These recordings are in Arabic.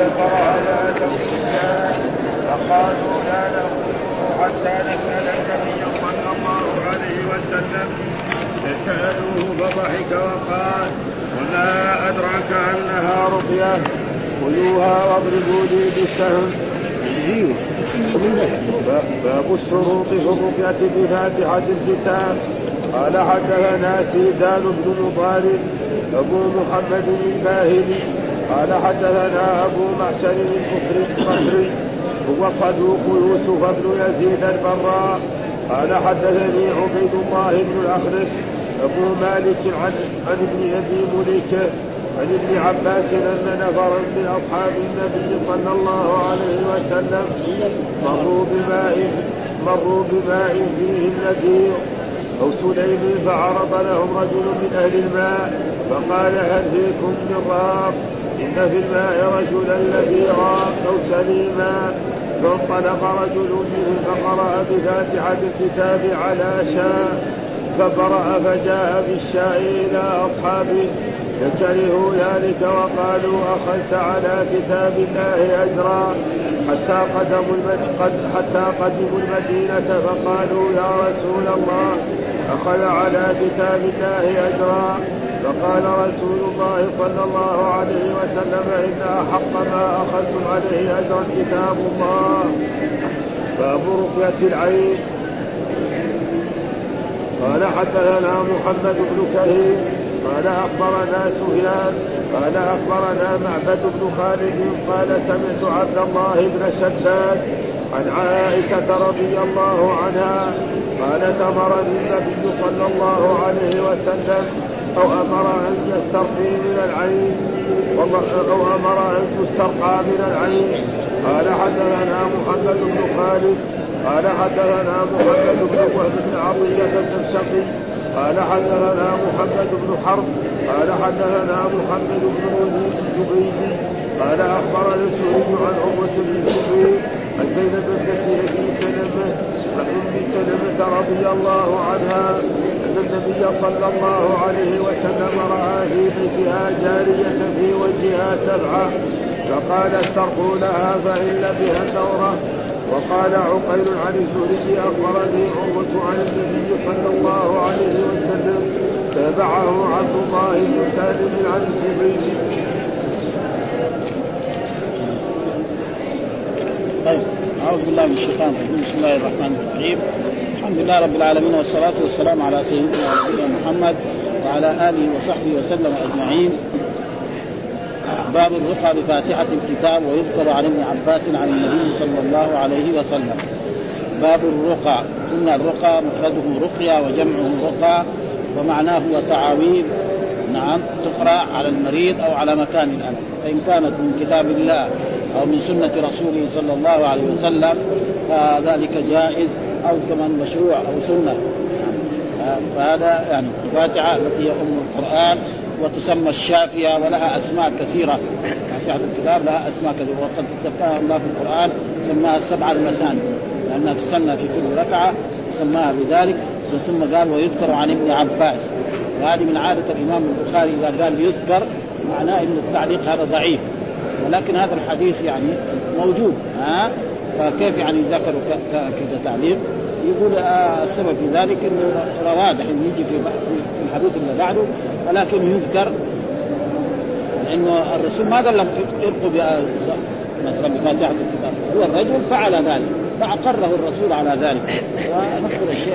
آياته النساء فقالوا لا نأخذه حتى نسأل النبي صلى الله عليه وسلم فسألوه فضحك وقال وما أدرك أنها رقية خذوها واضربوا لي بالسهم باب الشروط في الرقية بفاتحة الكتاب قال حدثنا سيدان بن مطارد أبو محمد الباهلي قال حدثنا أبو معشر البصري هو صدوق يوسف بن يزيد البراء. قال حدثني عبيد الله بن الأخرس أبو مالك عن عن ابن أبي مليكة عن ابن عباس أن نفرا من أصحاب النبي صلى الله عليه وسلم. مروا بماء مروا بماء فيه النذير. أو سليم فعرض لهم رجل من أهل الماء فقال هل فيكم من راق إن في الماء رجلا الذي أو سليما. فانطلق رجل منهم فقرأ بفاتحة الكتاب على شاء فقرأ فجاء بالشاء إلى أصحابه. فكرهوا ذلك وقالوا أخذت على كتاب الله أجرا. حتى قدموا حتى قدموا المدينة فقالوا يا رسول الله أخذ على كتاب الله أجرا. فقال رسول الله صلى الله عليه وسلم إن أحق ما أخذتم عليه أجرا كتاب الله. باب رقية العين. قال حدثنا محمد بن كريم. قال أخبرنا سفيان. قال أخبرنا معبد بن خالد. قال سمعت عبد الله بن شداد عن عائشة رضي الله عنها. قالت أمرني النبي صلى الله عليه وسلم أو أمر ان يسترقي من العين أو أمر ان تسترقى من العين. قال حدثنا محمد بن خالد قال حدثنا محمد بن وهب بن عطية الدمشقي قال حدثنا محمد بن حرب قال حدثنا محمد بن الزبيدي قال أخبرنا السوري عن عروة بن الزبير عن زينب بنت ابي سلمة عن أم سلمة رضي الله عنها أن النبي صلى الله عليه وسلم راى في بيتها جارية في وجهها سبعة فقال استرقوا لها فإن بها الدورة وقال عقيل عن الزهري أخبرني عروة عن النبي صلى الله عليه وسلم تابعه عبد الله بن سالم عن الزهري. طيب. أعوذ بالله من الشيطان الرجيم. بسم الله الرحمن الرحيم. الحمد لله رب العالمين والصلاة والسلام على سيدنا ونبينا محمد وعلى آله وصحبه وسلم أجمعين. باب الرقى بفاتحة الكتاب ويذكر عن ابن عباس عن النبي صلى الله عليه وسلم. باب الرقى قلنا الرقى مفرده رقية وجمعه رقى ومعناه هو تعاويذ نعم. تقرأ على المريض أو على مكان الألم فإن كانت من كتاب الله أو من سنة رسوله صلى الله عليه وسلم فذلك جائز أو كمان مشروع أو سنة. فهذا يعني الفاتحة التي هي أم القرآن وتسمى الشافية ولها أسماء كثيرة. فاتحة الكتاب لها أسماء كثيرة. وقد ذكرها الله في القرآن سماها السبع المثاني. لأنها تسمى في كل ركعة سماها بذلك. ثم قال ويذكر عن ابن عباس وهذه من عادة الإمام البخاري إذا قال يذكر معناه أن التعليق هذا ضعيف. ولكن هذا الحديث يعني موجود ها؟ فكيف يعني ذكروا كذا تعليق؟ يقول آه السبب في ذلك إنه رواه دحين يجي في الحديث اللي بعده ولكن يذكر لأنه الرسول ما قال لهم ارقوا مثلا بفاتحة الكتاب. هو الرجل فعل ذلك فأقره الرسول على ذلك. ونذكر الشيء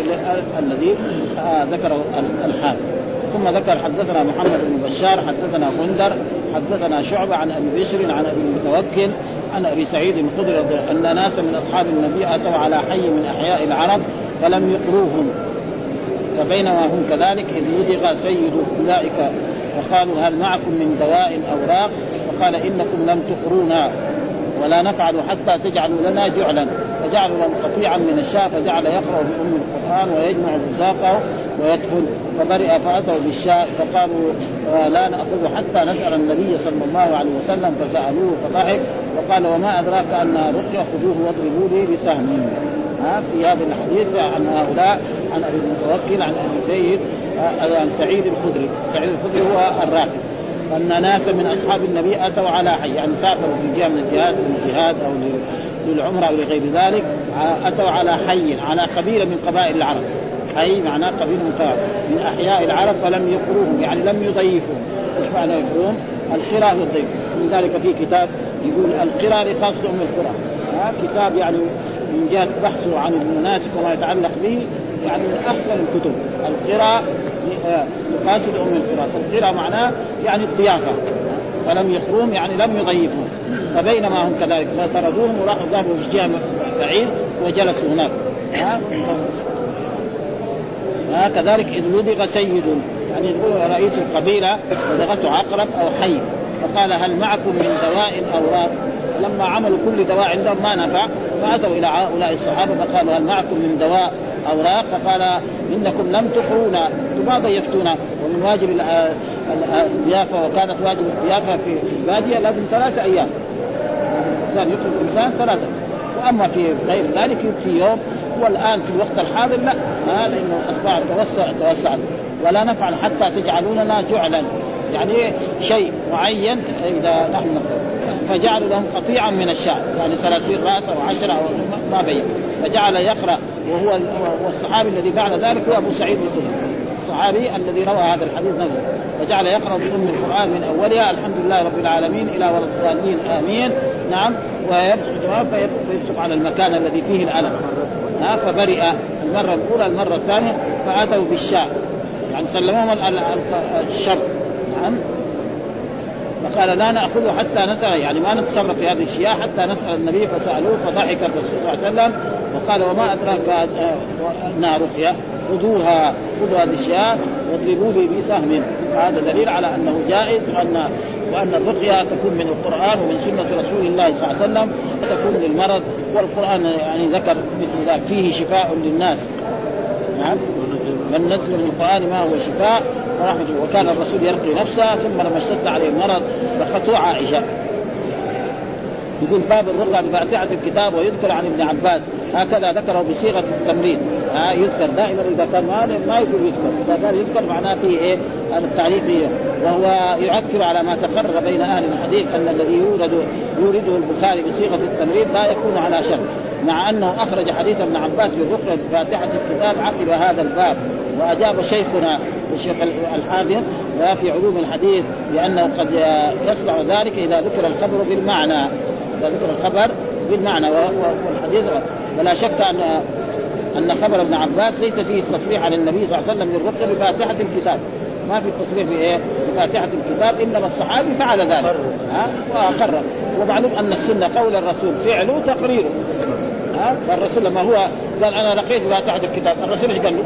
الذي آه ذكره الحافظ. ثم ذكر حدثنا محمد بن بشار حدثنا غندر حدثنا شعبة عن أبي بشر عن أبي المتوكل عن أبي سعيد الخدري أن ناسا من أصحاب النبي أتوا على حي من أحياء العرب فلم يقروهم. فبينما هم كذلك إذ لدغ سيد أولئك فقالوا هل معكم من دواء أو راق فقال إنكم لم تقرونا ولا نفعل حتى تجعلوا لنا جعلا. فجعلوا له قطيعا من الشاة فجعل يقرأ بأم القرآن ويجمع بزاقه ويدخل فبرئ فأتوا بالشاء فقالوا لا نأخذ حتى نسال النبي صلى الله عليه وسلم فسألوه فضحك وقال وما أدراك أن رقية خذوه واضربوا لي بسهم؟ في هذا الحديث عن هؤلاء عن أبي المتوكل عن أبي زيد عن سعيد الخدري، سعيد الخدري هو الراقب أن ناسا من أصحاب النبي أتوا على حي يعني سافروا في جهة من الجهات من الجهاد أو للعمرة أو لغير ذلك أتوا على حي على قبيلة من قبائل العرب. حي معناه قبيله من قبائل من أحياء العرب فلم يقروهم يعني لم يضيفوا. إيش معنى يقروهم؟ القراء للضيف. من ذلك في كتاب يقول القراء لخاص ام القرى. كتاب يعني من جهة بحثه عن المناسك وما يتعلق به يعني من أحسن الكتب. القراء يقاصد ام القرى. فالقراء معناه يعني الضيافة. فلم يخروهم يعني لم يضيفوا. فبينما هم كذلك فطردوهم وراحوا ذهبوا في جهة بعيد وجلسوا هناك. ها كذلك إذ لدغ سيد يعني رئيس القبيلة لدغته عقرب أو حي. فقال هل معكم من دواء أو راق لما عملوا كل دواء عندهم ما نفع فأتوا إلى هؤلاء الصحابة فقالوا هل معكم من دواء اوراق فقال إنكم لم تقرونا ما ضيفتونا ومن واجب الضيافة وكانت واجب الضيافة في الباديه لازم ثلاثة أيام. الإنسان يطلب الإنسان ثلاثة. وأما في غير ذلك في يوم والآن في الوقت الحاضر لا. آه لأنه اصبح توسع توسع ولا نفعل حتى تجعلوننا جعلا. يعني شيء معين إذا نحن فجعلوا لهم قطيعا من الشعر. يعني ثلاثين راس أو عشرة أو ما بين. فجعل يقرأ. وهو والصحابي الذي بعد ذلك هو أبو سعيد الخدري الصحابي الذي روى هذا الحديث نفسه. فجعل يقرأ بأم القرآن من أولها. الحمد لله رب العالمين. إلى والضالين آمين. نعم. ويبصق فيبصق على المكان الذي فيه الألم. ها فبرئ المرة الأولى المرة الثانية فأتوا بالشاء يعني سلموهم الشر. نعم. فقال لا نأخذه حتى نسأل يعني ما نتصرف في هذه الاشياء حتى نسأل النبي فسألوه فضحك الرسول صلى الله عليه وسلم وقال وما أدراك انها رقيه خذوها خذوا هذه الاشياء واضربوا لي بسهم هذا دليل على أنه جائز وأن وأن الرقية تكون من القرآن ومن سنة رسول الله صلى الله عليه وسلم تكون للمرض والقرآن يعني ذكر مثل ذلك فيه شفاء للناس. نعم. من نزل من القرآن ما هو شفاء ورحمة وكان الرسول يرقي نفسه ثم لما اشتد عليه المرض رقته عائشة. يقول باب الرقى بفاتحه الكتاب ويذكر عن ابن عباس. هكذا ذكره بصيغة التمرين ها يذكر دائما إذا كان ما ما يقول يذكر. إذا قال يذكر معناه فيه إيه؟ التعريف وهو يؤكد على ما تقرر بين أهل الحديث أن الذي يورد يورده البخاري بصيغة التمرين لا يكون على شر مع أنه أخرج حديث ابن عباس في الرقيه بفاتحه الكتاب عقب هذا الباب. وأجاب شيخنا الشيخ الحافظ في علوم الحديث بأنه قد يصنع ذلك إذا ذكر الخبر بالمعنى. إذا ذكر الخبر بالمعنى. والحديث ولا شك ان أن خبر ابن عباس ليس فيه تصريح عن النبي صلى الله عليه وسلم بالرقيه بفاتحة الكتاب. ما في التصريح في إيه؟ بفاتحة الكتاب إنما الصحابي فعل ذلك. ها؟ وأقر. ومعلوم أن السنة قول الرسول فعله تقريره ها؟ فالرسول لما هو قال أنا لقيت بفاتحة الكتاب الرسول إيش قال له؟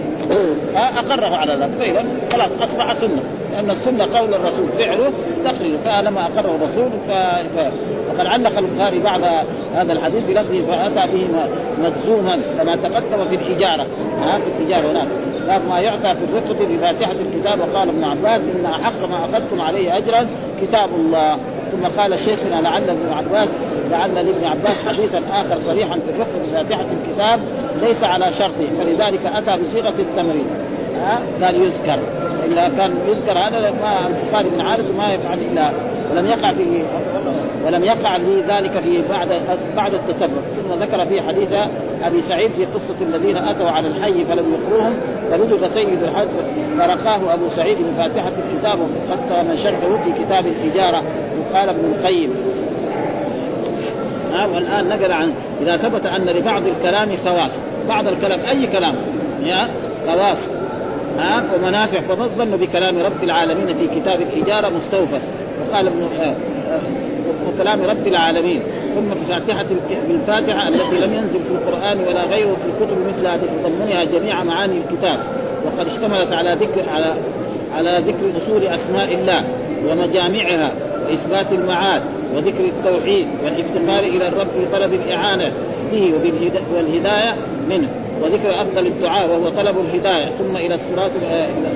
ها؟ أقره على ذلك. فاذا خلاص أصبح سنة. لأن السنة قول الرسول فعله تقريره فلما أقره الرسول ف... ف... وقد علق البخاري بعد هذا الحديث بلفظه فأتى به مجزوما كما تقدم في الإجارة. ها في الاجاره هناك. باب ما يعطى في الرقة بفاتحة الكتاب وقال ابن عباس إن أحق ما أخذتم عليه أجرا كتاب الله. ثم قال شيخنا لعل ابن عباس لعل لابن عباس حديثا آخر صريحا في الرقة بفاتحة الكتاب ليس على شرطه فلذلك أتى بصيغة التمرين. ها قال يذكر. إلا كان يذكر هذا ما البخاري بن عارف ما يفعل إلا ولم يقع في ولم يقع لي ذلك في بعد بعد التسبب ثم ذكر في حديث أبي سعيد في قصة الذين أتوا على الحي فلم يقروهم فلدغ سيد الحج فرقاه أبو سعيد بفاتحة الكتاب حتى من شرحه في كتاب الاجاره وقال ابن القيم. ها والآن نقل عن إذا ثبت أن لبعض الكلام خواص. بعض الكلام أي كلام؟ يا خواص. ها ومنافع. فما الظن بكلام رب العالمين في كتاب الاجاره مستوفى؟ وقال ابن وكلام رب العالمين. ثم بفاتحة بالفاتحة التي لم ينزل في القرآن ولا غيره في الكتب مثلها بتضمنها جميع معاني الكتاب. وقد اشتملت على ذكر على على ذكر أصول أسماء الله ومجامعها وإثبات المعاد وذكر التوحيد والافتقار إلى الرب في طلب الإعانة به والهداية منه. وذكر أفضل الدعاء وهو طلب الهداية ثم إلى الصراط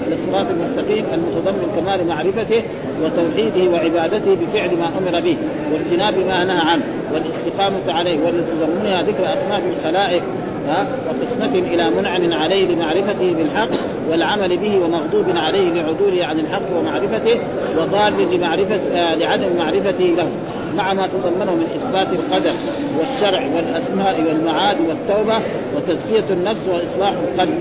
إلى الصراط المستقيم المتضمن كمال معرفته وتوحيده وعبادته بفعل ما أمر به واجتناب ما نهى عنه والاستقامة عليه ولتضمنها ذكر اسماء الخلائق وقسمة إلى منعم عليه لمعرفته بالحق والعمل به ومغضوب عليه لعدوله عن الحق ومعرفته وضال لمعرفة آه لعدم معرفته له. مع ما تضمنه من إثبات القدر والشرع والأسماء والمعاد والتوبة وتزكية النفس وإصلاح القلب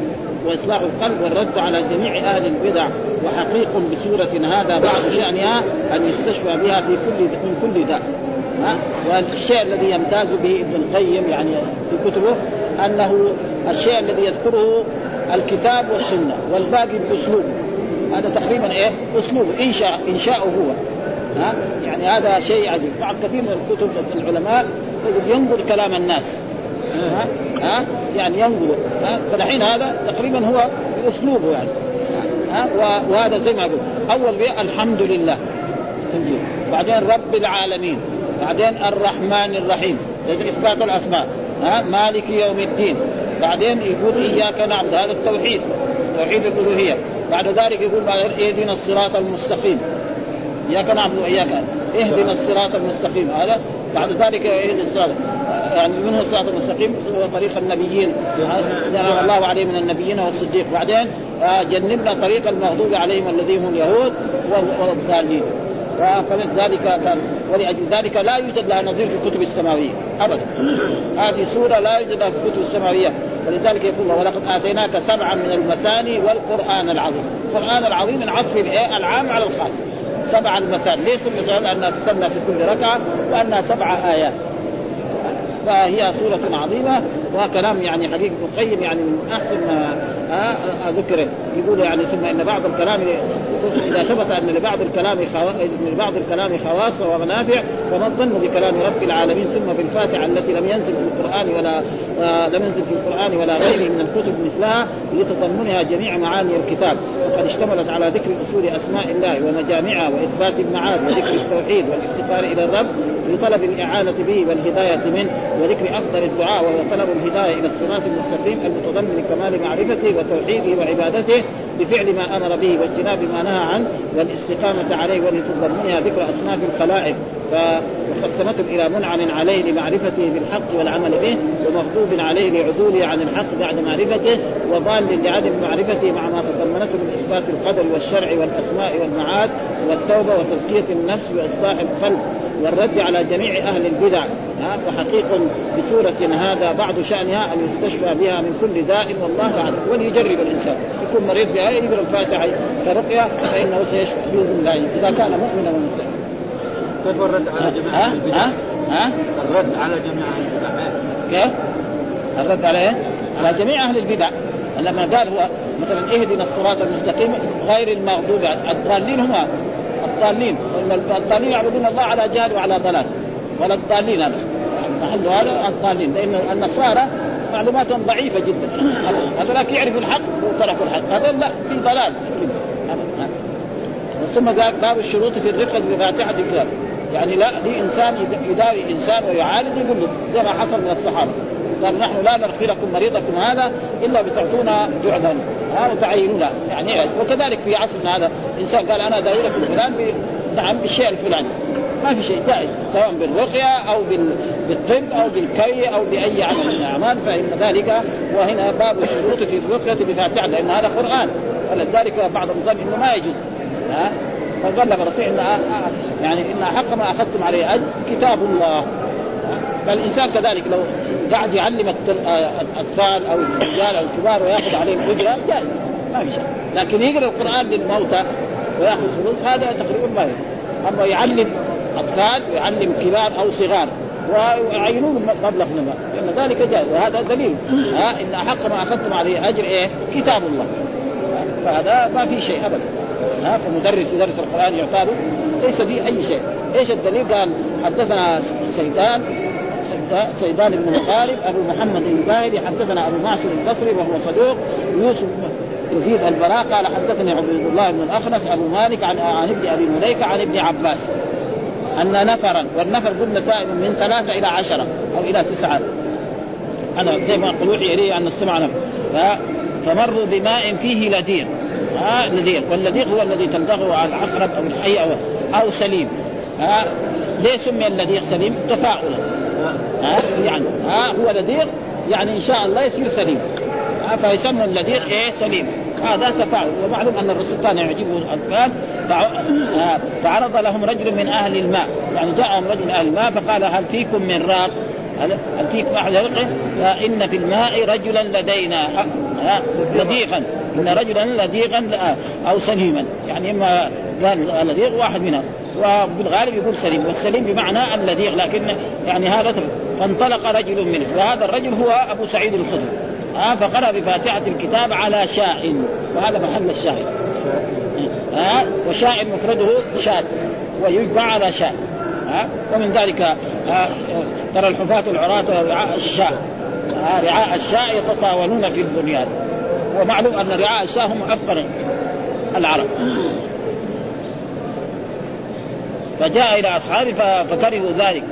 وإصلاح القلب والرد على جميع أهل البدع. وحقيق بسوره هذا بعض شأنها أن يستشفى بها في كل من كل داء والشيء الذي يمتاز به ابن القيم يعني في كتبه أنه الشيء الذي يذكره الكتاب والسنة والباقي بأسلوب. هذا تقريبا إيه؟ اسلوبه إنشاء انشاؤه هو. ها؟ يعني هذا شيء عجيب. مع كثير من الكتب العلماء ينقل كلام الناس. ها؟ ها؟ يعني ينقل ها؟ فالحين هذا تقريبا هو بأسلوبه يعني. ها؟ وهذا زي ما أقول. أول بيه الحمد لله. تنجيل بعدين رب العالمين. بعدين الرحمن الرحيم. إثبات الأسماء. ها؟ مالك يوم الدين. بعدين يقول إياك نعبد. هذا التوحيد. توحيد الألوهية. بعد ذلك يقول اهدنا الصراط المستقيم. إياك نعبد وإياك اهدنا الصراط المستقيم. هذا بعد ذلك اهدنا الصراط. يعني منه الصراط المستقيم هو طريق النبيين. انعم الله عليه من النبيين والصديق. بعدين جنبنا طريق المغضوب عليهم الذين هم اليهود والضالين. فلذلك كان ولأجل ذلك لا يوجد لها نظير في الكتب السماوية. أبدا. هذه سورة لا يوجد لها في الكتب السماوية. ولذلك يقول الله ولقد آتيناك سبعا من المثاني والقرآن العظيم. القرآن العظيم من عطف العام على الخاص. سبع المثاني ليس المثال أنها تسمى في كل ركعة وأنها سبع آيات. فهي سورة عظيمة. وكلام يعني حديث ابن القيم يعني من أحسن ما ذكر يقول يعني ثم إن بعض الكلام إذا ثبت أن لبعض الكلام لبعض الكلام خواص ومنافع فما الظن بكلام رب العالمين. ثم بالفاتحة التي لم ينزل في القرآن ولا لم ينزل في القرآن ولا غيره من الكتب مثلها لتضمنها جميع معاني الكتاب. وقد اشتملت على ذكر أصول أسماء الله ومجامعها وإثبات المعاد وذكر التوحيد والافتقار إلى الرب في طلب الإعانة به والهداية منه وذكر أفضل الدعاء وهو طلب الهداية إلى الصراط المستقيم المتضمن كمال معرفته وتوحيده وعبادته بفعل ما أمر به واجتناب ما نهى عنه والاستقامة عليه ولتضمنها ذكر أصناف الخلائق. وقسمته إلى منعم عليه لمعرفته بالحق والعمل به ومغضوب عليه لعدوله عن الحق بعد معرفته وضال لعدم معرفته مع ما تضمنته من إثبات القدر والشرع والأسماء والمعاد والتوبة وتزكية النفس وإصلاح القلب. والرد على جميع أهل البدع وحقيق بسورة هذا بعض شأنها أن يستشفى بها من كل داء والله أعلم وليجرب الإنسان يكون مريض بها يقرأ الفاتحة كرقية فإنه سيشفى بإذن الله إذا كان مؤمنا ومتقنا كيف الرد على جميع ها؟ ها؟ ها؟ الرد على جميع أهل البدع كيف؟ الرد على إيه؟ على جميع أهل البدع لما قال هو مثلا اهدنا الصراط المستقيم غير المغضوب الضالين هم الضالين. الضالين يعبدون الله على جهل وعلى ضلال. ولا الضالين هذا محل هذا الضالين. لأن النصارى معلوماتهم ضعيفة جدا. هذولاك يعرفوا الحق وتركوا الحق. هذول لا في ضلال. ثم قال باب الشروط في الرقه بفاتحة الكتاب. يعني لا دي إنسان يداوي إنسان ويعالج يقول له زي ما حصل من الصحابة. قال نحن لا نرقي لكم مريضكم هذا إلا بتعطونا جعدا ها وتعينونا يعني وكذلك في عصرنا هذا إنسان قال أنا اداوي لكم فلان نعم بالشيء الفلاني ما في شيء جائز. سواء بالرقية أو بالطب أو بالكي أو بأي عمل من الأعمال فإن ذلك وهنا باب الشروط في الرقية بفاتحة لأن هذا قرآن. فلذلك بعضهم ظن إنه ما يجوز. ها؟ فقال لك الرسول إن يعني إن حق ما أخذتم عليه أجر كتاب الله. فالإنسان كذلك لو قاعد يعلم الأطفال أو الرجال أو الكبار ويأخذ عليهم اجره جائز ما في شيء لكن يقرأ القرآن للموتى ويأخذ فلوس هذا تقريبا ما يجوز أما يعلم أطفال ويعلم كبار أو صغار ويعينون مبلغ من المال لأن ذلك جائز وهذا دليل. ها إن أحق ما أخذتم عليه أجر إيه؟ كتاب الله. فهذا ما في شيء ابدا. ها فمدرس يدرس القرآن له ليس فيه أي شيء. إيش الدليل؟ قال حدثنا سيدان سيدان بن مقارب أبو محمد الباهلي حدثنا أبو معشر البصري وهو صدوق يوسف يزيد البراء قال حدثني عبد الله بن الأخنس أبو مالك عن عن ابن أبي مليكة عن ابن عباس أن نفرا والنفر قلنا دائما من ثلاثة إلى عشرة أو إلى تسعة. هذا زي ما يقول وحي اليه أن السمع نفر فمروا بماء فيه لدير. ها لدير. واللديق هو الذي تلدغه على العقرب أو الحي أو أو سليم. ها ليه سمي اللديق سليم؟ تفاؤلا. ها؟ يعني ها هو لديق يعني إن شاء الله يصير سليم. فيسمى اللديق إيه؟ سليم. هذا تفاعل. ومعلوم أن الرسول كان يعجبه الاطفال فعرض لهم رجل من أهل الماء. يعني جاءهم رجل من أهل الماء فقال هل فيكم من راق؟ هل فيكم أحد يرقي فان في الماء رجلا لدينا. لديغا إن رجلا لديغا أو سليما. يعني إما قال لديغ واحد منهم. وبالغالب يقول سليم والسليم بمعنى اللديغ لكن يعني هذا فانطلق رجل منه وهذا الرجل هو أبو سعيد الخدري آه فقرأ بفاتحة الكتاب على شاء. وهذا محل الشاهد. آه وشاء مفرده شاء ويجمع على شاء. آه ومن ذلك آه ترى الحفاة العراة رعاء الشاء. آه رعاء الشاء يتطاولون في البنيان. ومعلوم أن رعاء الشاء هم أفقر العرب. فجاء إلى أصحابه فكرهوا ذلك.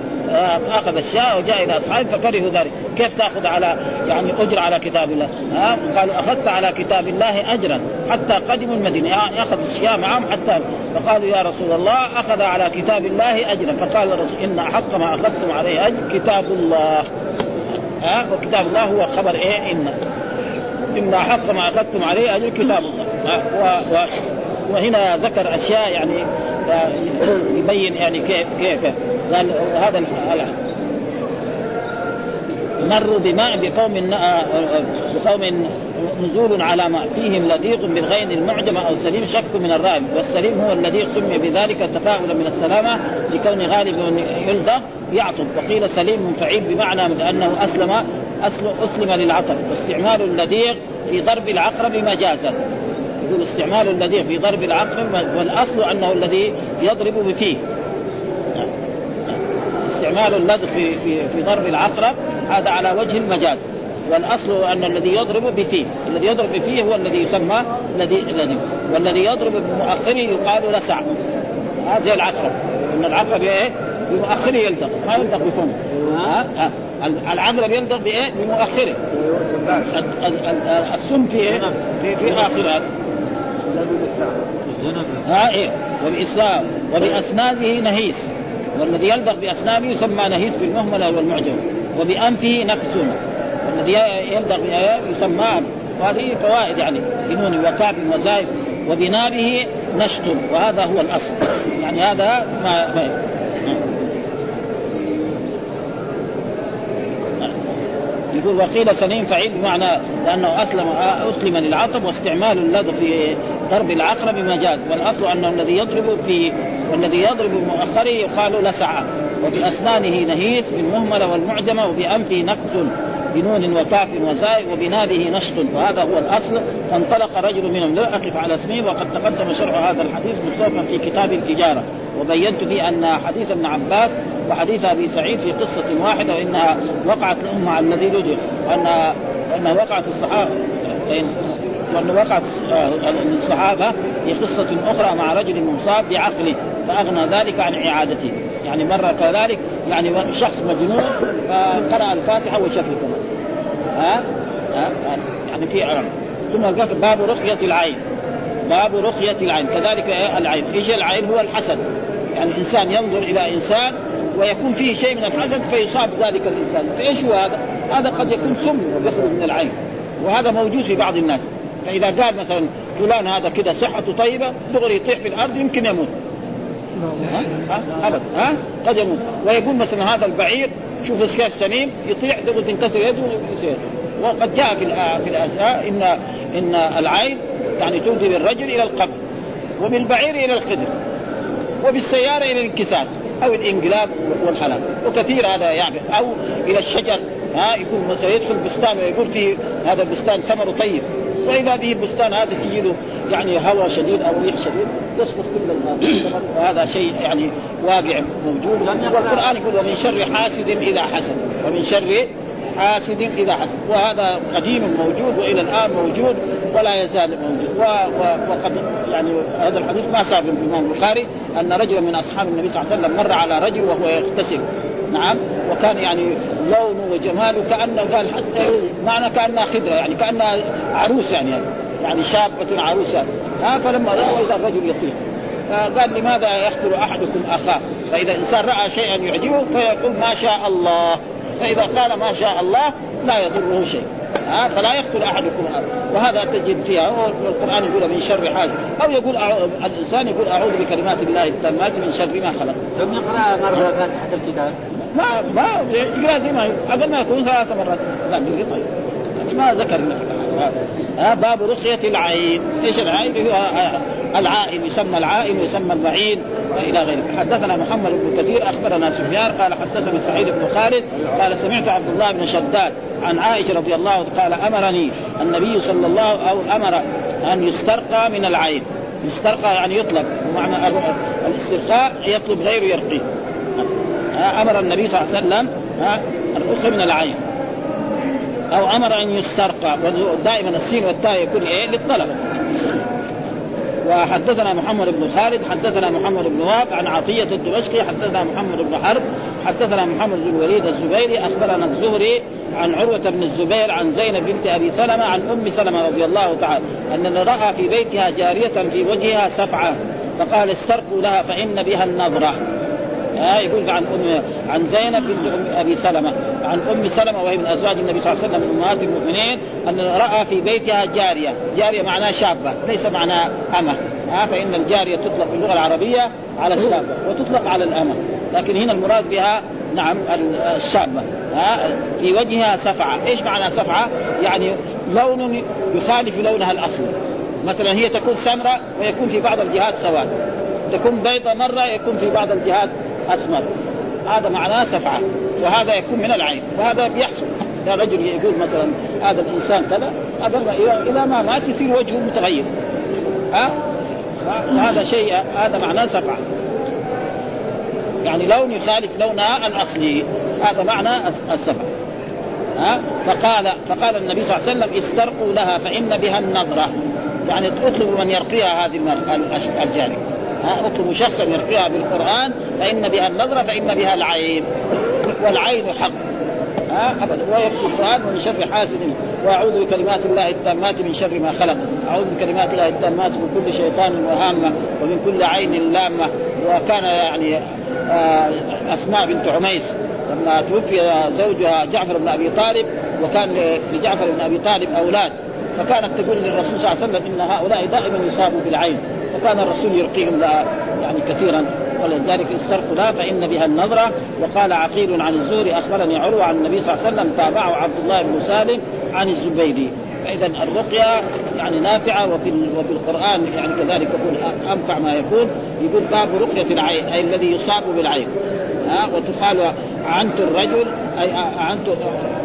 أخذ الشاء وجاء إلى أصحابه فكرهوا ذلك. كيف تأخذ على يعني أجر على كتاب الله؟ ها؟ قالوا أخذت على كتاب الله أجرا حتى قدموا المدينة. ياخذ الشياء معهم حتى فقالوا يا رسول الله أخذ على كتاب الله أجرا. فقال الرسول إن أحق ما أخذتم عليه أجر كتاب الله. ها؟ وكتاب الله هو خبر إيه؟ ان إن أحق ما أخذتم عليه أجر كتاب الله. ها؟ و... و... وهنا ذكر أشياء يعني يبين يعني كيف كيف. قال هذا مروا بماء بقوم بقوم نزول على ماء فيهم لذيق بالغين المعجم أو سليم شك من الرائب والسليم هو الذي سمي بذلك تفاؤلا من السلامة لكون غالب يلدغ يعطب. وقيل سليم فعيل بمعنى من انه اسلم أسلم للعطب. واستعمال اللذيق في ضرب العقرب مجازا. يقول استعمال اللذيذ في ضرب العقرب والأصل أنه الذي يضرب بفيه. استعمال اللذ في, في في ضرب العقرب هذا على وجه المجاز. والأصل أن الذي يضرب بفيه. الذي يضرب بفيه هو الذي يسمى الذي الذي والذي يضرب بمؤخره يقال لسع. هذا العقرب. إن العقرب إيه؟ بمؤخره يلدغ. ما يلدغ بفمه. ها؟ العقرب يلدغ بإيه؟ بمؤخره. السم في إيه؟ في في آخره. ها وبإسلام وبأسنانه نهيس. والذي يلدغ بأسنانه يسمى نهيس بالمهملة والمعجم. وبأنفه نكس والذي يلدغ يسمى وهذه فوائد يعني بنون وكعب وزائد. وبناره نشط. وهذا هو الأصل. يعني هذا ما, ما يقول وقيل سليم فعيل بمعنى لأنه أسلم أسلم للعطب واستعمال اللدغ في ضرب العقرب مجاز والأصل أنه الذي يضرب في والذي يضرب مؤخره يقال لسعه وبأسنانه نهيس بالمهملة والمعجمة وبأنفه نقص بنون وكاف وزاي وبنابه نشط وهذا هو الأصل. فانطلق رجل منهم لا أقف على اسمه وقد تقدم شرح هذا الحديث مستوفا في كتاب الإجارة. وبينت فيه أن حديث ابن عباس وحديث أبي سعيد في قصة واحدة وإنها وقعت لهم مع الذي لدغ وان وقعت الصحابة وأن وقعت الصحابة في قصة أخرى مع رجل مصاب بعقله فأغنى ذلك عن إعادته. يعني مرة كذلك يعني شخص مجنون فقرأ الفاتحة وشفي ها؟, ها؟ يعني في عرب ثم باب رقية العين. باب رقية العين. كذلك العين. إيش العين؟ هو الحسد. يعني الإنسان ينظر إلى إنسان ويكون فيه شيء من الحسد فيصاب ذلك الإنسان. فإيش هو هذا؟ هذا قد يكون سم يخرج من العين. وهذا موجود في بعض الناس. فاذا قال مثلا فلان هذا كذا صحته طيبة دغري يطيح في الأرض يمكن يموت ها؟ ها؟ ابدا ها؟ قد يموت ويقول مثلا هذا البعير شوف كيف سمين يطيح دغري تنكسر يده ويصير وقد جاء في في إن إن العين يعني تودي بالرجل إلى القبر وبالبعير إلى القدر وبالسيارة إلى الانكسار أو الإنقلاب والحلال وكثير هذا يعني أو إلى الشجر ها يكون مثلا يدخل بستان ويقول في هذا البستان ثمره طيب واذا به البستان؟ هذا تجي له يعني هواء شديد أو ريح شديد يسقط كل الماء وهذا شيء يعني واقع موجود. والقرآن يقول ومن شر حاسد إذا حسد. ومن شر حاسد إذا حسد. وهذا قديم موجود وإلى الآن موجود ولا يزال موجود. و و وقد يعني هذا الحديث ما سابق الإمام البخاري أن رجلا من أصحاب النبي صلى الله عليه وسلم مر على رجل وهو يغتسل. نعم. وكان يعني لونه وجماله كأنه قال حتى معنى كأنها خضره يعني كأنها عروس يعني. يعني شابة عروسة. ها فلما رأى إذا الرجل يطير قال لماذا يقتل أحدكم أخاه؟ فإذا الإنسان رأى شيئا يعجبه فيقول ما شاء الله. فإذا قال ما شاء الله لا يضره شيء. ها فلا يقتل أحدكم وهذا تجد فيها. والقرآن يقول من شر حاسد أو يقول الإنسان يقول أعوذ بكلمات الله التامات من شر ما خلق. ثم يقرأ مرة فاتحة الكتاب. ما ما يقرأ زي ما أقل ما يكون ثلاث مرات لا يقرا طيب ما ذكر الحديث. ها باب رقية العين، إيش العين؟ هو العائن يسمى العائن ويسمى المعين والى غيره، حدثنا محمد بن كثير أخبرنا سفيان قال حدثنا سعيد بن خالد قال سمعت عبد الله بن شداد عن عائشة رضي الله عنها قال أمرني النبي صلى الله أو أمر أن يسترقى من العين، يسترقى يعني يطلب ومعنى الاسترقاء يطلب غيره يرقيه. أمر النبي صلى الله عليه وسلم الرقى من العين. أو أمر أن يسترقى ودائما السين والتاء يكون إيه؟ للطلب وحدثنا محمد بن خالد حدثنا محمد بن وهب عن عطية الدمشقي حدثنا محمد بن حرب حدثنا محمد بن الوليد الزبيري أخبرنا الزهري عن عروة بن الزبير عن زينب بنت أبي سلمة عن أم سلمة رضي الله تعالى أن رأى في بيتها جارية في وجهها سفعة فقال استرقوا لها فإن بها النظرة. ها يقول عن ام عن زينب بنت ام أبي سلمة عن أم سلمة وهي من أزواج النبي صلى الله عليه وسلم من أمهات المؤمنين أن رأى في بيتها جارية، جارية معناها شابة ليس معناها أمة، ها فإن الجارية تطلق في اللغة العربية على الشابة وتطلق على الأمة، لكن هنا المراد بها نعم الشابة ها في وجهها سفعة، إيش معنى سفعة؟ يعني لون يخالف لونها الاصلي. مثلا هي تكون سمراء ويكون في بعض الجهات سواد. تكون بيضة مرة يكون في بعض الجهات أسمر. هذا معناه سفعة وهذا يكون من العين وهذا بيحصل. يا رجل يقول مثلا هذا الإنسان كذا هذا اذا ما مات يصير وجهه متغير. ها؟ هذا شيء هذا معناه سفعة. يعني لون يخالف لونها الاصلي هذا معنى الس- السفعه ها؟ فقال فقال النبي صلى الله عليه وسلم استرقوا لها فإن بها النظرة. يعني اطلبوا من يرقيها هذه ها اطلبوا شخصا يرقيها بالقرآن فإن بها النظرة فإن بها العين. والعين حق. ها ابدا. ويكفي القرآن ومن شر حاسد. وأعوذ بكلمات الله التامات من شر ما خلق. أعوذ بكلمات الله التامات من كل شيطان وهامة ومن كل عين لامة. وكان يعني آه، أسماء بنت عميس. لما توفي زوجها جعفر بن أبي طالب وكان لجعفر بن أبي طالب أولاد. فكانت تقول للرسول صلى الله عليه وسلم إن هؤلاء دائما يصابوا بالعين. فكان الرسول يرقيهم لها يعني كثيرا. ولذلك استرقوا لها فإن بها النظرة. وقال عقيل عن الزهري أخبرني عروة عن النبي صلى الله عليه وسلم تابعه عبد الله بن سالم عن الزبيدي. فاذا الرقية يعني نافعة وفي وفي القرآن يعني كذلك يقول أنفع ما يكون. يقول باب رقية العين أي الذي يصاب بالعين. ها؟ وتقال عنت الرجل أي عنت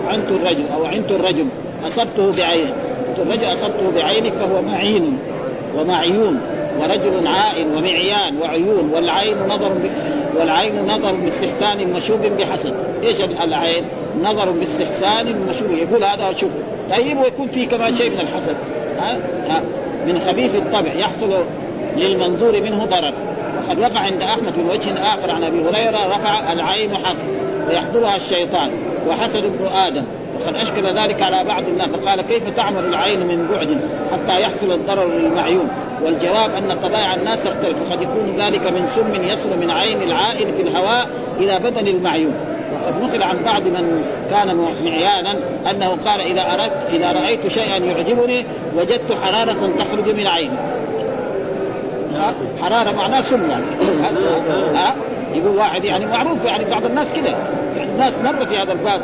عنت الرجل أو عنت الرجل أصبته بعينه الرجل اصبته بعينك فهو معين ومعيون ورجل عائن ومعيان وعيون والعين نظر ب... والعين نظر باستحسان مشوب بحسد، إيش العين؟ نظر باستحسان مشوب يقول هذا شوف طيب ويكون فيه كمان شيء من الحسد ها؟ ها؟ من خبيث الطبع يحصل للمنظور منه ضرر وقد وقع عند أحمد من وجه آخر عن أبي هريرة رفع العين حق ويحضرها الشيطان وحسد ابن آدم وقد أشكل ذلك على بعض الناس فقال كيف تعمل العين من بعد حتى يحصل الضرر للمعيون؟ والجواب أن طبائع الناس تختلف وقد يكون ذلك من سم يصل من عين العائن في الهواء إلى بدن المعيون. وقد نقل عن بعض من كان معيانا أنه قال إذا أردت إذا رأيت شيئا يعجبني وجدت حرارة تخرج من عيني. حرارة معناه سم يعني يقول واحد يعني معروف يعني بعض الناس كذا يعني الناس مر في هذا الباب.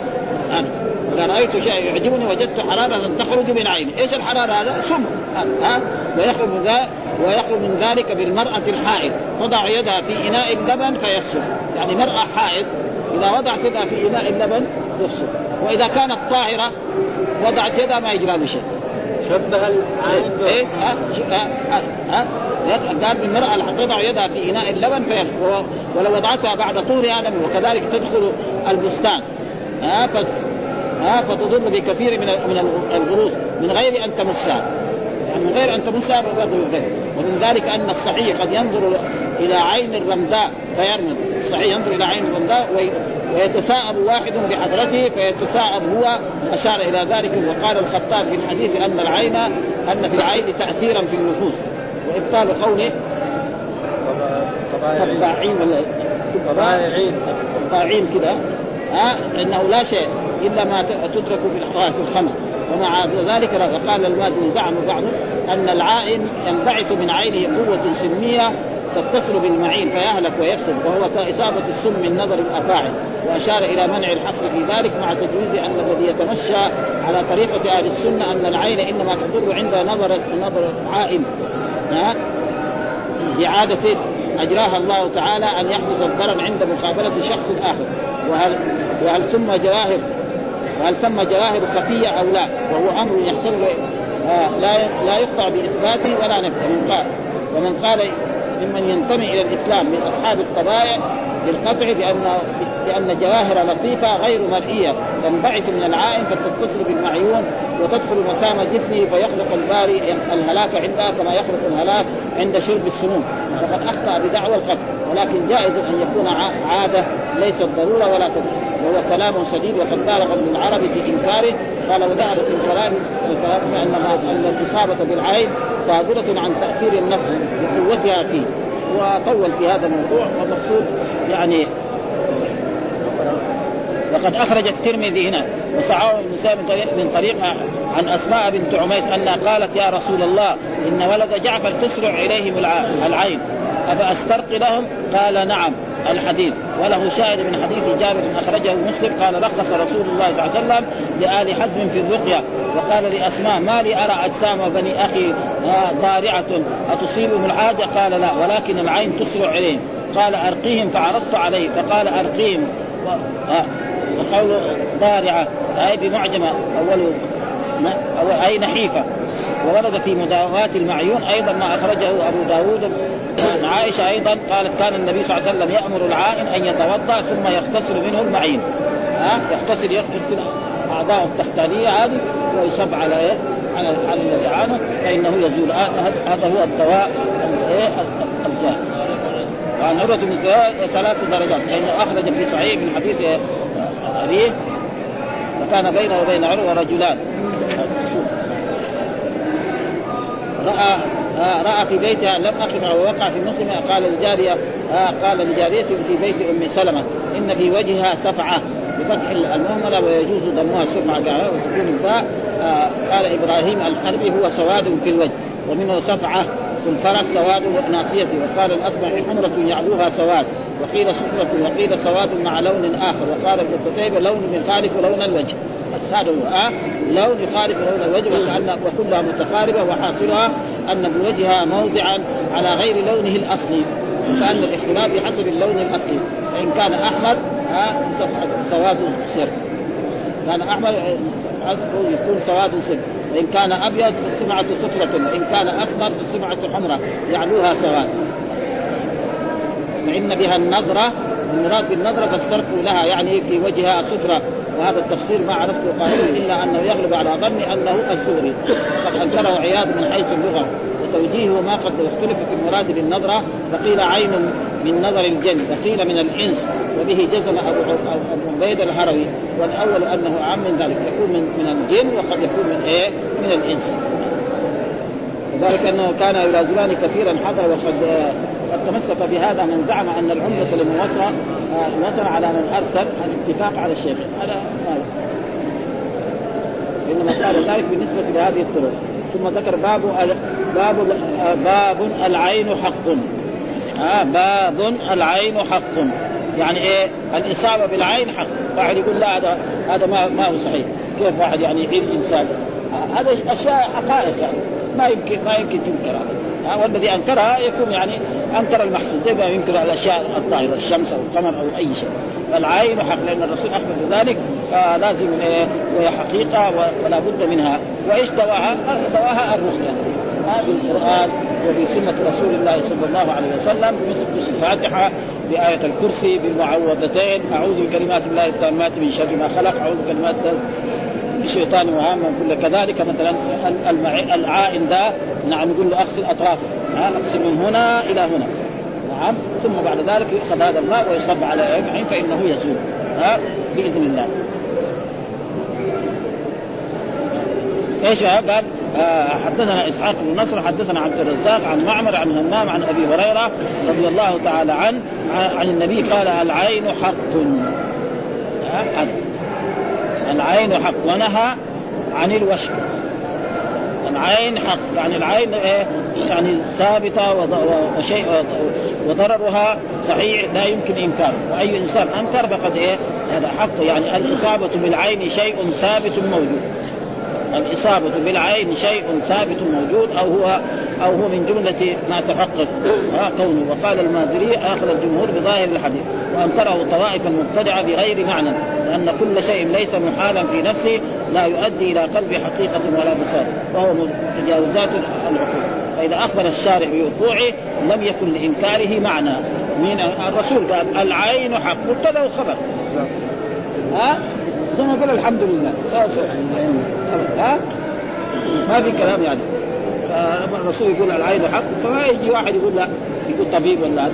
إذا رأيت شيء يعجبني وجدت حرارة تخرج من عيني، إيش الحرارة هذا؟ سم ها ويخرج من ذا ويخرج من ذلك بالمرأة الحائض. تضع يدها في إناء اللبن فيفسد، يعني مرأة حائض إذا وضعت يدها في إناء اللبن يفسد، وإذا كانت طاهرة وضعت يدها ما يجرى له شيء. شبه العين إيه؟ ها ها ها قال بالمرأة تضع يدها في إناء اللبن في ولو وضعتها بعد طهرها لم وكذلك تدخل البستان. ها. ها فتضر بكثير من من الغروس من غير أن تمسها يعني من غير أن تمسها ومن ذلك أن الصحيح قد ينظر إلى عين الرمداء فيرمد. الصحيح ينظر إلى عين الرمداء وي... ويتثاءب واحد بحضرته فيتثاءب هو. أشار إلى ذلك وقال الخطاب في الحديث أن العين أن في العين تأثيرا في النفوس. وإبطال قوله طباعين ولا طباعين طباعين كذا ها إنه لا شيء. إلا ما تترك في الخمس ومع ذلك وقال المازن زعم بعضهم أن العائن ينبعث من عينه قوة سلميه تتصل بالمعين فيهلك ويفسد وهو إصابة السم من نظر الأفاعي وأشار إلى منع الحصر في ذلك مع تجويز أن الذي يتمشى على طريقة أهل السنة أن العين إنما تضر عند نظر نظر عائن ها؟ إعادة أجراها الله تعالى أن يحدث الضرر عند مقابلة شخص آخر. وهل وهل ثم جواهر وهل ثم جواهر خفية أو لا؟ وهو أمر يحتمل آه لا لا يقطع بإثباته ولا نفي. من قال ومن قال ممن ينتمي إلى الإسلام من أصحاب الطبائع بالقطع بان لأن جواهر لطيفة غير مرئية تنبعث من العائن فتتصل بالمعيون وتدخل مسام جسمه فيخلق الباري الهلاك عندها كما يخلق الهلاك عند شرب السموم. فقد أخطأ بدعوى القتل. ولكن جائز أن يكون عادة. ليست ضروره ولا تدخل. وهو كلام شديد وقد بالغ ابن العربي في إنكاره قال وذهبت الفلاسفه ان أن الإصابة بالعين صادره عن تأثير النفس وقوتها فيه. وطول في هذا الموضوع والمقصود يعني وقد أخرج الترمذي هنا وصعاه المسلم من طريق عن أسماء بنت عميس انها قالت يا رسول الله إن ولد جعفر تسرع إليهم العين. أفأسترقي لهم؟ قال نعم. الحديث. وله شاهد من حديث جابر أخرجه مسلم قال رخص رسول الله صلى الله عليه وسلم لآل حزم في الرقية وقال لأسماء ما لي أرى أجسام بني أخي ضارعة أتصيبهم الحاجة قال لا ولكن العين تسرع إليهم قال أرقيهم. فعرضت عليه فقال أرقيهم. وقول ضارعة أي بمعجمة أول أي نحيفة. وورد في مداواة المعيون أيضا ما أخرجه أبو داود عن عائشة أيضا قالت كان النبي صلى الله عليه وسلم يأمر العائن أن يتوضأ ثم يغتسل منه المعين. ها؟ يغتسل يغتسل أعضاءه التحتانية هذه ويصب على إيه؟ على على الذي عانه فإنه يزول. هذا هو الدواء إيه؟ الجاهز وعن عروة بن ثلاث درجات. لأنه أخرج في صحيح من حديث أبيه وكان بينه وبين عروة رجلان. رأى آه رأى في بيتها لم اقف ووقع في مسلم قال الجاريه آه قال لجاريته في بيت أم سلمة إن في وجهها سفعة بفتح المهملة ويجوز ضمها السمعه وسكون الباء. آه قال إبراهيم الحربي هو سواد في الوجه ومنه سفعة في الفرس سواد ناصيته وقال الأصبع حمرة يعلوها سواد. وقيل صفرة وقيل سواد مع لون آخر. وقال ابن قتيبة لون يخالف لون الوجه. هذا هو آه لون يخالف لون الوجه وكأن وكلها متقاربة وحاصلها أن بوجهها موضعا على غير لونه الأصلي وكأن الاختلاف بحسب اللون الأصلي. فإن كان أحمر آه سواد سر. كان أحمر يكون سواد سر. وإن كان أبيض سمعة صفرة وإن كان أسمر سمعة حمرة يعلوها سواد فإن بها النظرة المراد بالنظرة فاسترقوا لها يعني في وجهها صفرة وهذا التفسير ما عرفته قائلا إلا أنه يغلب على ظني أنه الزهري وقد أنكره عياض من حيث اللغة. وتوجيهه ما قد اختلف في المراد بالنظرة. فقيل عين من نظر الجن. وقيل من الإنس. وبه جزم ابو أبو عبيد الهروي. والأول أنه عام من ذلك. يكون من من الجن وقد يكون من إيه؟ من الإنس. وذلك أنه كان يلازمان كثيرا حضر وقد قد تمسك بهذا من زعم أن العمده لمن وصى وصل على من أرسل الاتفاق على الشيخ. هذا إنما قال ذلك بالنسبة لهذه الطرق. ثم ذكر باب باب باب العين حق. آه باب العين حق. يعني إيه؟ الإصابة بالعين حق. واحد يقول لا هذا هذا ما ما هو صحيح. كيف واحد يعني يعين إنسان؟ هذا أشياء حقائق يعني. ما يمكن ما يمكن تنكر هذا. والذي أنكرها يكون يعني أنكر المحسوس زي ما ينكر الأشياء الطاهرة الشمس أو القمر أو أي شيء؟ فالعين حق لأن الرسول أخبر بذلك فلازم إيه وهي حقيقة ولا بد منها. وإيش دواها؟ دواها الرقيه وفي سنة رسول الله صلى الله عليه وسلم بمثل الفاتحة بآية الكرسي بالمعوذتين. أعوذ بكلمات الله التامات من شر ما خلق. أعوذ بكلمات الشيطان وهام كل كذلك. مثلا العائن ده نعم نقول له أغسل اطرافه اغسل من هنا إلى هنا. نعم. ثم بعد ذلك يؤخذ هذا الماء ويصب على عين فإنه يزول. ها بإذن الله. إيش قال آه حدثنا إسحاق بن نصر حدثنا عبد الرزاق عن معمر عن همام عن أبي هريرة رضي الله تعالى عنه عن النبي قال العين حق. آه العين حق ونهى عن الوشم. العين حق يعني العين إيه؟ يعني ثابتة وشيء وضررها صحيح لا يمكن انكاره وأي إنسان أنكر فقد إيه؟ هذا حق. يعني الإصابة بالعين شيء ثابت موجود. الإصابة بالعين شيء ثابت موجود أو هو أو هو من جملة ما تحقق كونه. وقال المازري آخذ الجمهور بظاهر الحديث وأنكره طوائف المبتدعة بغير معنى لأن كل شيء ليس محالا في نفسه لا يؤدي إلى قلب حقيقة ولا فساد وهو تجاوزات العقول فإذا أخبر الشارع بوقوعه لم يكن لإنكاره معنى. من الرسول قال العين حق. مبتدا خبر. ها؟ ثم قال الحمد لله. ها؟ ما في كلام يعني. فالرسول يقول العين حق فما يجي واحد يقول لا. يقول طبيب ولا هذا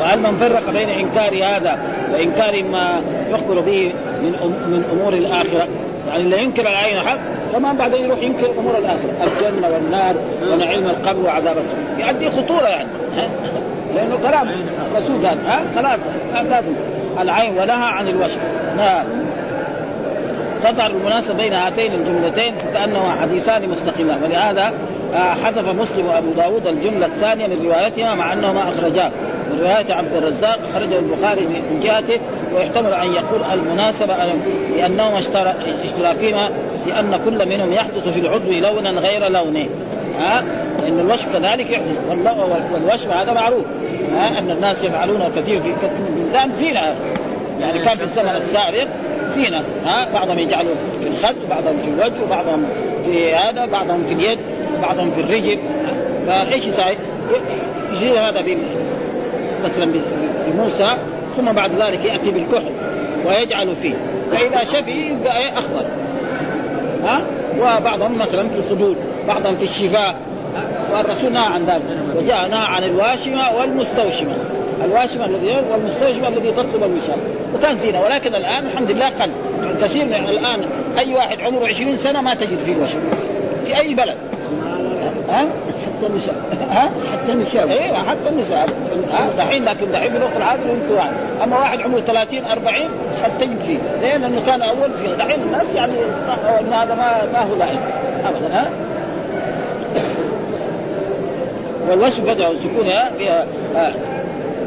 وهل من فرق بين انكار هذا وانكار ما يخبر به من من أمور الآخرة. يعني اللي ينكر العين حق كمان بعدين يروح ينكر أمور الآخرة. الجنة والنار ونعيم القبر وعذاب القبر يؤدي خطورة يعني. لأنه كلام الرسول قال ها؟ خلاص. لازم العين ونهى عن الوشم نعم. تظهر المناسبة بين هاتين الجملتين كأنهما حديثان مستقلان. ولهذا آه، حذف مسلم وأبو داود الجملة الثانية من روايتهما مع أنهما أخرجاه. من رواية عبد الرزاق خرجه البخاري من جهته ويحتمل أن يقول المناسبة لأنهما اشتراكهما في أن كل منهم يحدث في العضو لونا غير لونه. ها؟ لأن الوشم كذلك يحدث. والوشم هذا معروف. ها؟ أن الناس يفعلونه كثير في كثير من البلدان زينة. يعني كان في الزمن السابق زينة. ها؟ بعضهم يجعلوا في الخد وبعضهم في الوجه وبعضهم في هذا بعضهم في اليد وبعضهم في الرجل. فإيش يساوي؟ يجي هذا مثلا بموسى ثم بعد ذلك يأتي بالكحل ويجعل فيه. فإذا شفي يبقى أخضر. ها؟ وبعضهم مثلا في الصدور بعضهم في الشفاء. والرسول نهى عن ذلك. وجاء نهى عن الواشمة والمستوشمة. الواشمة الذي والمستوشمة الذي تطلب الوشام وكان زينة. ولكن الآن الحمد لله قل. كثير من الآن أي واحد عمره 20 سنة ما تجد فيه الوشم في أي بلد. ها؟ حتى النساء. ها؟ حتى النساء. أيوه حتى النساء. دحين لكن دحين الوقت العادي يمكن واحد. أما واحد عمره 30 40 قد تجد فيه. ليه؟ لأنه كان اول فيه. دحين الناس يعني إن هذا ما ما هو لائق. ابدا ها؟ فتح سكونها فيها آه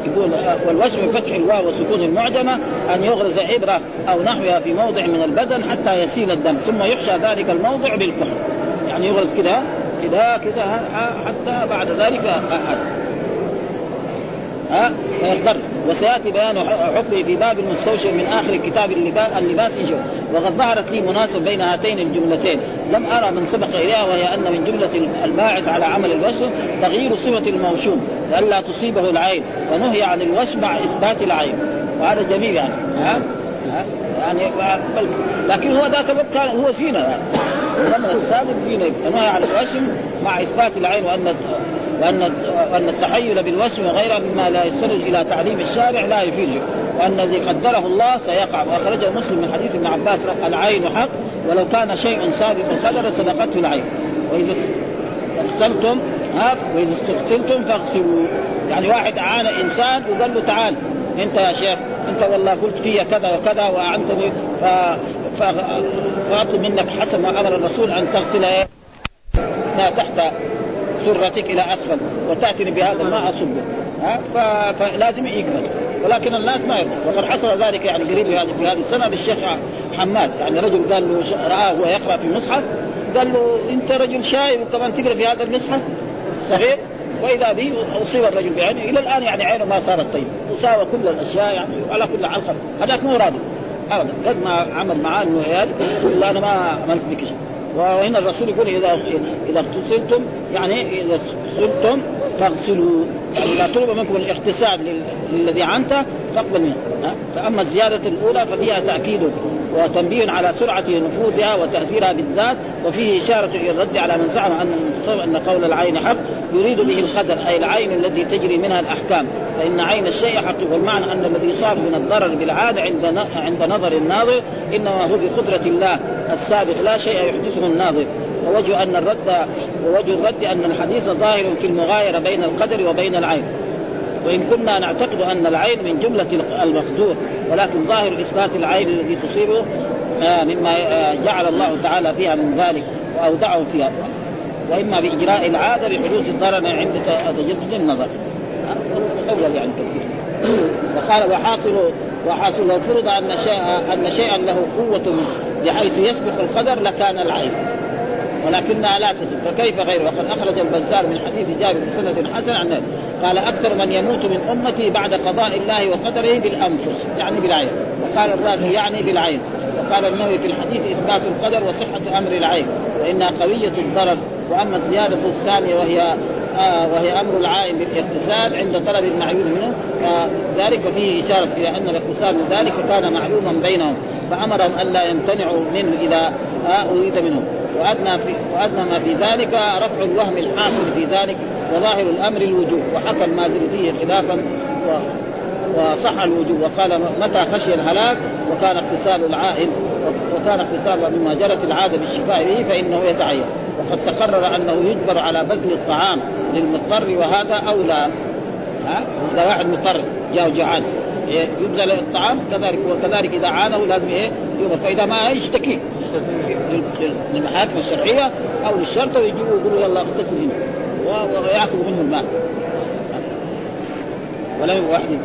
يقول آه والوجه بفتح الواو وسكون المعجمة أن يغرز ابره أو نحوها في موضع من البدن حتى يسيل الدم ثم يحشى ذلك الموضع بالكحل يعني يغرز كذا كذا كذا حتى بعد ذلك آه ها فيضطر وسيأتي بيان حكمه في باب المستوشر من آخر كتاب اللباس إن وقد ظهرت لي مناسب بين هاتين الجملتين. لم أرى من سبق إليها وهي أن من جملة الباعث على عمل الوشم تغيير صفة الموشوم لئلا تصيبه العين ونهي عن الوشم مع إثبات العين وهذا جميل يعني. ها؟ يعني لكن هو ذاك الوقت كان هو زينه يعني. الزمن السابق زينه نهي عن الوشم مع إثبات العين وأن وأن وأن التحيل بالوسم وغيرها مما لا يستند إلى تعليم الشارع لا يفيد. وان الذي قدره الله سيقع. وأخرجه مسلم من حديث ابن عباس العين حق. ولو كان شيء سابق القدر صدقته العين. وإذا اغسلتم ها؟ وإذا استغسلتم فاغسلوا يعني واحد اعان إنسان وقال له تعال. أنت يا شيخ أنت والله قلت في كذا وكذا واعنتني ف... ف... فاطلب منك حسب ما أمر الرسول أن تغسل ما تحت سرتك إلى أسفل وتأتي بهذا الماء اصبه ها؟ فلازم يقبل ولكن الناس ما يرضى وقد حصل ذلك يعني قريب في هذه السنة للشيخ حماد. يعني رجل قال له رآه وهو يقرأ في مصحف قال له أنت رجل شايب وكمان تقرأ في هذا المصحف؟ صغير وإذا به أصيب الرجل بعينه. إلى الآن يعني عينه ما صارت طيب وساوى كل الأشياء يعني على كل حال. هذاك مو راضي. ابدا. قد ما عمل معاه انه يقول أنا ما عملت بك شيء وهنا الرسول يقول إذا إذا اغتسلتم يعني إذا اغتسلتم فاغسلوا إذا طلب منكم الاغتسال للذي عنته فاقبل منه فأما الزيادة الأولى ففيها تأكيد وتنبيه على سرعة نفوذها وتأثيرها بالذات وفيه إشارة إلى الرد على من زعم ان أن قول العين حق يريد به القدر أي العين التي تجري منها الأحكام. فإن عين الشيء حق والمعنى أن الذي يصاب من الضرر بالعاده عند عند نظر الناظر إنما هو بقدرة الله السابق لا شيء يحدثه الناظر. ووجه أن الرد ووجه الرد أن الحديث ظاهر في المغايرة بين القدر وبين العين. وإن كنا نعتقد أن العين من جملة المقدور ولكن ظاهر إثبات العين الذي تصيبه آه مما آه جعل الله تعالى فيها من ذلك وأودعه فيها. وإما بإجراء العادة لحدوث الضرر عند تجدد النظر. الأول يعني وقال وحاصل وحاصل لو فرض أن شيئا أن شيئا له قوة بحيث يسبق القدر لكان العين. ولكنها لا تزل فكيف غيره وقد اخرج البزار من حديث جابر بسند حسن عن قال أكثر من يموت من أمتي بعد قضاء الله وقدره بالأنفس يعني بالعين. وقال الرازي يعني بالعين. وقال النووي في الحديث إثبات القدر وصحة أمر العين. وانها قوية الضرر. وأما الزيادة الثانية وهي وهي أمر العائن بالاغتسال عند طلب المعلوم منه. فذلك فيه إشارة إلى أن الاغتسال من ذلك كان معلوما بينهم فأمرهم الا يمتنعوا منه إذا آه أريد منهم وأدنى في وأدنى ما في ذلك رفع الوهم الحاصل في ذلك وظاهر الأمر الوجوب وحكى المازري فيه خلافا و وصح الوجوب. وقال متى خشي الهلاك؟ وكان اغتسال العائل وكان اغتسال مما جرت العادة بالشفاء به فإنه يتعين. وقد تقرر أنه يجبر على بذل الطعام للمضطر وهذا أولى. ها؟ إذا واحد مضطر جاء جوعان يبذل الطعام كذلك وكذلك إذا عانه لازم إيه؟ يبقى فإذا ما يشتكي للمحاكم الشرعية أو للشرطة ويجيبوا يقولوا يلا اغتسل ويأخذوا منه المال ولم يبقى واحد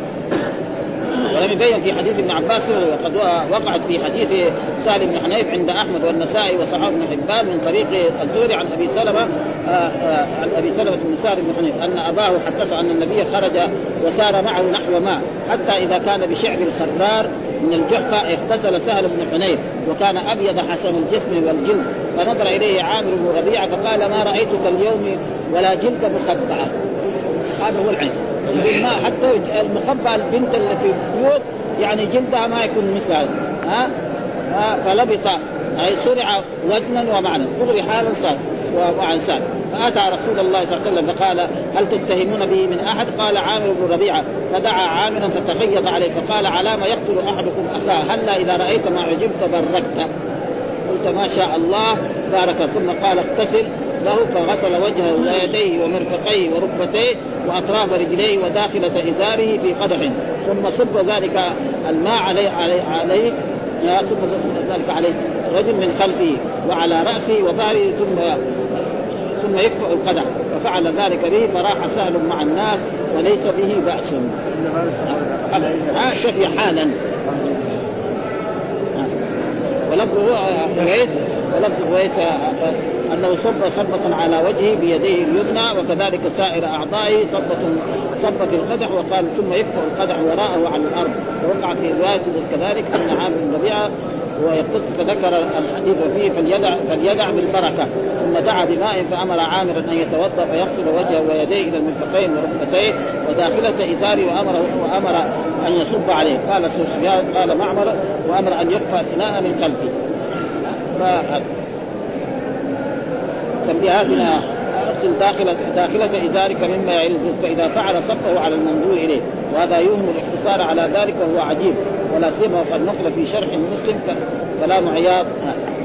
ولم يبين في حديث ابن عباس وقد وقعت في حديث سالم بن حنيف عند أحمد والنسائي وصحابه بن حبان من طريق الزهري عن أبي سلمة عن أبي سلمة بن سالم بن حنيف أن أباه حدث أن النبي خرج وسار معه نحو ماء حتى إذا كان بشعب الخرار من الجحفة اغتسل سهل بن حنيف وكان أبيض حسن الجسم والجلد. فنظر إليه عامر بن ربيعة فقال ما رأيتك اليوم ولا جلد مخبعه هذا هو العين ما حتى المخبى البنت اللي في البيوت يعني جلدها ما يكون مثل هذا ها؟ فلبط. أي سرع وزنا ومعنى. دغري حالا صار. وعنسان فأتى رسول الله صلى الله عليه وسلم فقال هل تتهمون به من أحد؟ قال عامر بن ربيعة. فدعا عامرا فتغيظ عليه فقال على ما يقتل أحدكم أخاه هلا إذا رأيت ما عجبت بركت. قلت ما شاء الله بارك ثم قال اغتسل. له فغسل وجهه ويديه ومرفقيه وركبتيه وأطراف رجليه وداخلة إزاره في قدح. ثم صب ذلك الماء عليه عليه, عليه. صب ذلك عليه رجل من خلفه وعلى رأسه وظهره ثم ثم يكفأ القدح. ففعل ذلك به فراح سهل مع الناس وليس به بأس. شفي حالا. ولفظه قويس ولفظ قويس أنه صب صبة على وجهه بيديه اليمنى وكذلك سائر أعضائه صبة صب في القدح وقال ثم يكفأ القدح وراءه على الأرض. ووقع في رواية كذلك أن عامر بن ربيعة ويقص فذكر الحديث فيه فليدع فليدع بالبركة. ثم دعا بماء فأمر عامرا أن يتوضأ فيغسل وجهه ويديه إلى المرفقين وركبتيه وداخلة إزاره وامر وأمر أن يصب عليه. قال سفيان قال معمر وأمر أن يكفى الإناء من خلفه هنا اغسل داخلة داخلة إزارك مما يلزم فإذا فعل صفه على المنظور إليه. وهذا يوهم الاقتصار على ذلك وهو عجيب. ولا سيما وقد نقل في شرح مسلم كلام عياض.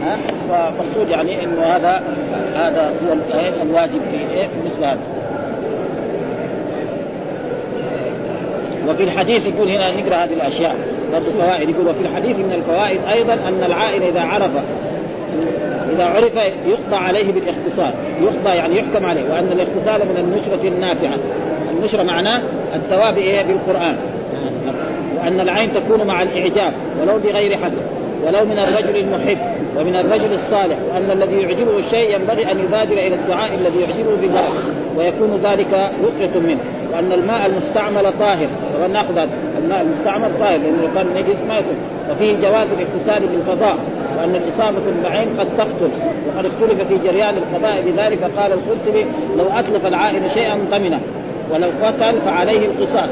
ها فمقصود يعني إنه هذا هذا هو الواجب في إيه؟ مثل هذا. وفي الحديث يقول هنا نقرأ هذه الأشياء. برضه فوائد. يقول وفي الحديث من الفوائد أيضا أن العائل إذا عرف إذا عرف يقضى عليه بالاختصار. يقضى يعني يحكم عليه وأن الاغتسال من النشرة النافعة. النشرة معناه الثواب إيه؟ بالقرآن. وأن العين تكون مع الإعجاب ولو بغير حسد ولو من الرجل المحب ومن الرجل الصالح. وأن الذي يعجبه الشيء ينبغي أن يبادر إلى الدعاء الذي يعجبه بالبركه ويكون ذلك رقية منه. وأن الماء المستعمل طاهر. نأخذ الماء المستعمل طاهر لأنه كان نجس ما وفيه جواز الاغتسال بالفضاء. وان الإصابة بالعين قد تقتل وقد اختلف في جريان القضاء بذلك قال القرطبي لو أتلف العائل شيئا ضمنه ولو قتل فعليه القصاص.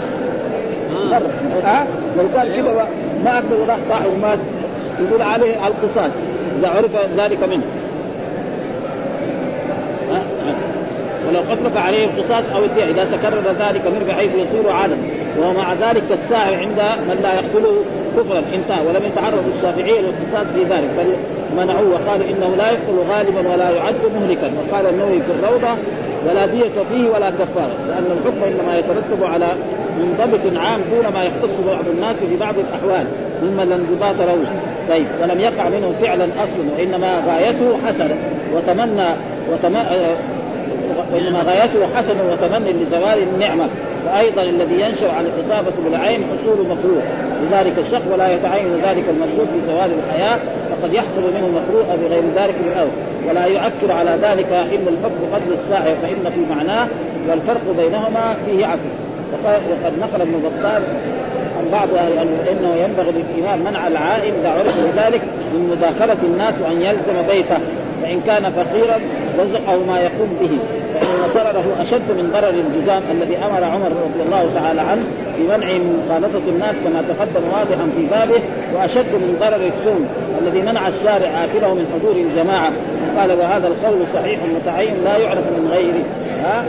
ها؟ أه؟ لو قال كذا ما أكل وراح طاح ومات يقول عليه القصاص إذا عرف ذلك منه ها؟ ولو قتل فعليه القصاص أو الدية إذا تكرر ذلك منه بحيث يصير عدم ومع ذلك كالساهر عند من لا يقتله كفرا انتهى. ولم يتعرض الشافعية للقصاص في ذلك بل منعوه وقالوا إنه لا يقتل غالبا ولا يعد مهلكا. وقال النووي في الروضة ولا دية فيه ولا كفارة. لأن الحكم إنما يترتب على منضبط عام دون ما يختص بعض الناس في بعض الأحوال مما لا انضباط له طيب ولم يقع منه فعلا أصلا وإنما غايته حسنة. وتمنى وتم... وإنما غايته حسن وتمني لزوال النعمة وأيضا الذي ينشا عن الاصابه بالعين حصول مكروه. لذلك الشق ولا يتعين ذلك المكروه في زوال الحياة فقد يحصل منه مكروه بغير ذلك من الأول ولا يؤكد على ذلك إلا الحكم قتل الساعة فإن في معناه والفرق بينهما فيه عسل وقد نقل ابن بطال عن بعض أهل إنه ينبغي للامام منع العائل إذا عرف ذلك من مداخلة الناس وأن يلزم بيته. فان كان فقيرا رزقه ما يقوم به. فإن ضرره أشد من ضرر الجزام الذي أمر عمر رضي الله تعالى عنه بمنع من مخالطة الناس كما تقدم واضحا في بابه وأشد من ضرر السم الذي منع الشارع آكله من حضور الجماعة. قال وهذا القول صحيح متعين لا يعرف من غيره. ها؟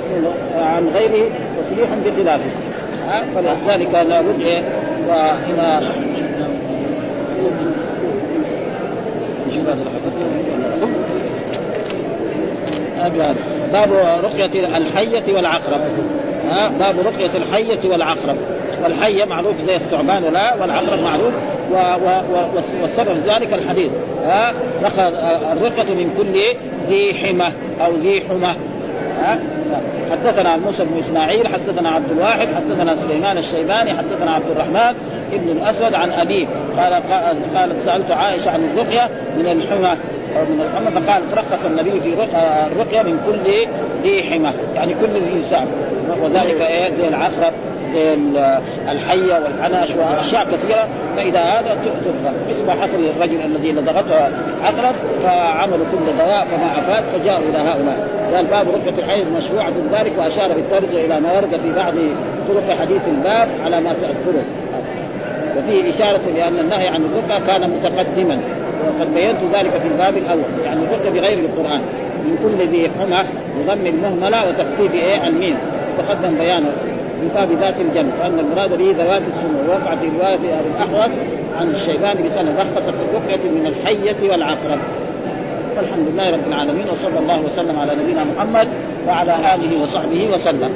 عن غيره تصريح بخلافه. ها؟ فلذلك لابد وإذا باب رقية الحية والعقرب. ها؟ باب رقية الحية والعقرب. والحية معروف زي الثعبان ولا والعقرب معروف. و و والسبب ذلك الحديث. ها؟ الرقة من كل ذي حمة أو ذي حمة ها؟ حدثنا موسى بن إسماعيل حدثنا عبد الواحد حدثنا سليمان الشيباني حدثنا عبد الرحمن ابن الأسود عن أبيه. قال قالت سألت عائشة عن الرقية من الحمى. أو من الحمى فقال رخص النبي في الرقيه من كل ذي حمى يعني كل الانسان وذلك إيه؟ زي العقرب زي الحية والعنش وأشياء كثيرة. فإذا هذا تفرق مثل ما حصل للرجل الذي لدغته عقرب فعملوا كل دواء فما أفاد فجاءوا إلى هؤلاء. قال باب رقية الحيض مشروعه ذلك وأشار بالترجمه إلى ما ورد في بعض طرق حديث الباب على ما سأذكره. وفيه إشارة لأن النهي عن الرقى كان متقدما. وقد بينت ذلك في الباب الأول يعني الرقى بغير القرآن. من كل ذي حمى بضم المهملة وتخفيف إيه؟ الميم. تقدم بيانه من باب ذات الجنب وأن المراد به ذوات السمو ووقع في روايه أبي الاحوص عن الشيبان بسنه رخص في الرقيه من الحية والعقرب. والحمد لله رب العالمين وصلى الله وسلم على نبينا محمد وعلى آله وصحبه وسلم.